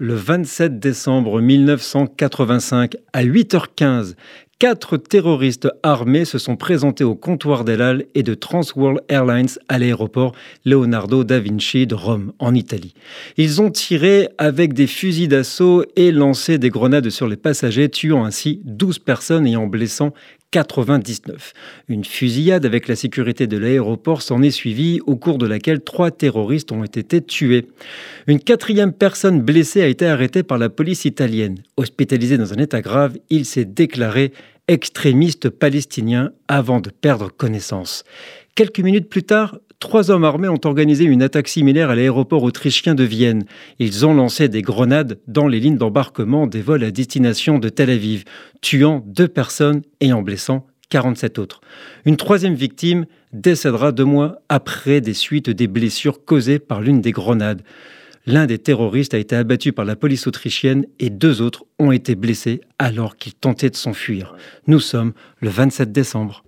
Le 27 décembre 1985, à 8h15, quatre terroristes armés se sont présentés au comptoir d'El et de Transworld Airlines à l'aéroport Leonardo da Vinci de Rome, en Italie. Ils ont tiré avec des fusils d'assaut et lancé des grenades sur les passagers, tuant ainsi 12 personnes et en blessant 99. Une fusillade avec la sécurité de l'aéroport s'en est suivie, au cours de laquelle trois terroristes ont été tués. Une quatrième personne blessée a été arrêtée par la police italienne. Hospitalisé dans un état grave, il s'est déclaré extrémiste palestinien avant de perdre connaissance. Quelques minutes plus tard, trois hommes armés ont organisé une attaque similaire à l'aéroport autrichien de Vienne. Ils ont lancé des grenades dans les lignes d'embarquement des vols à destination de Tel Aviv, tuant deux personnes et en blessant 47 autres. Une troisième victime décédera deux mois après des suites des blessures causées par l'une des grenades. L'un des terroristes a été abattu par la police autrichienne et deux autres ont été blessés alors qu'ils tentaient de s'enfuir. Nous sommes le 27 décembre.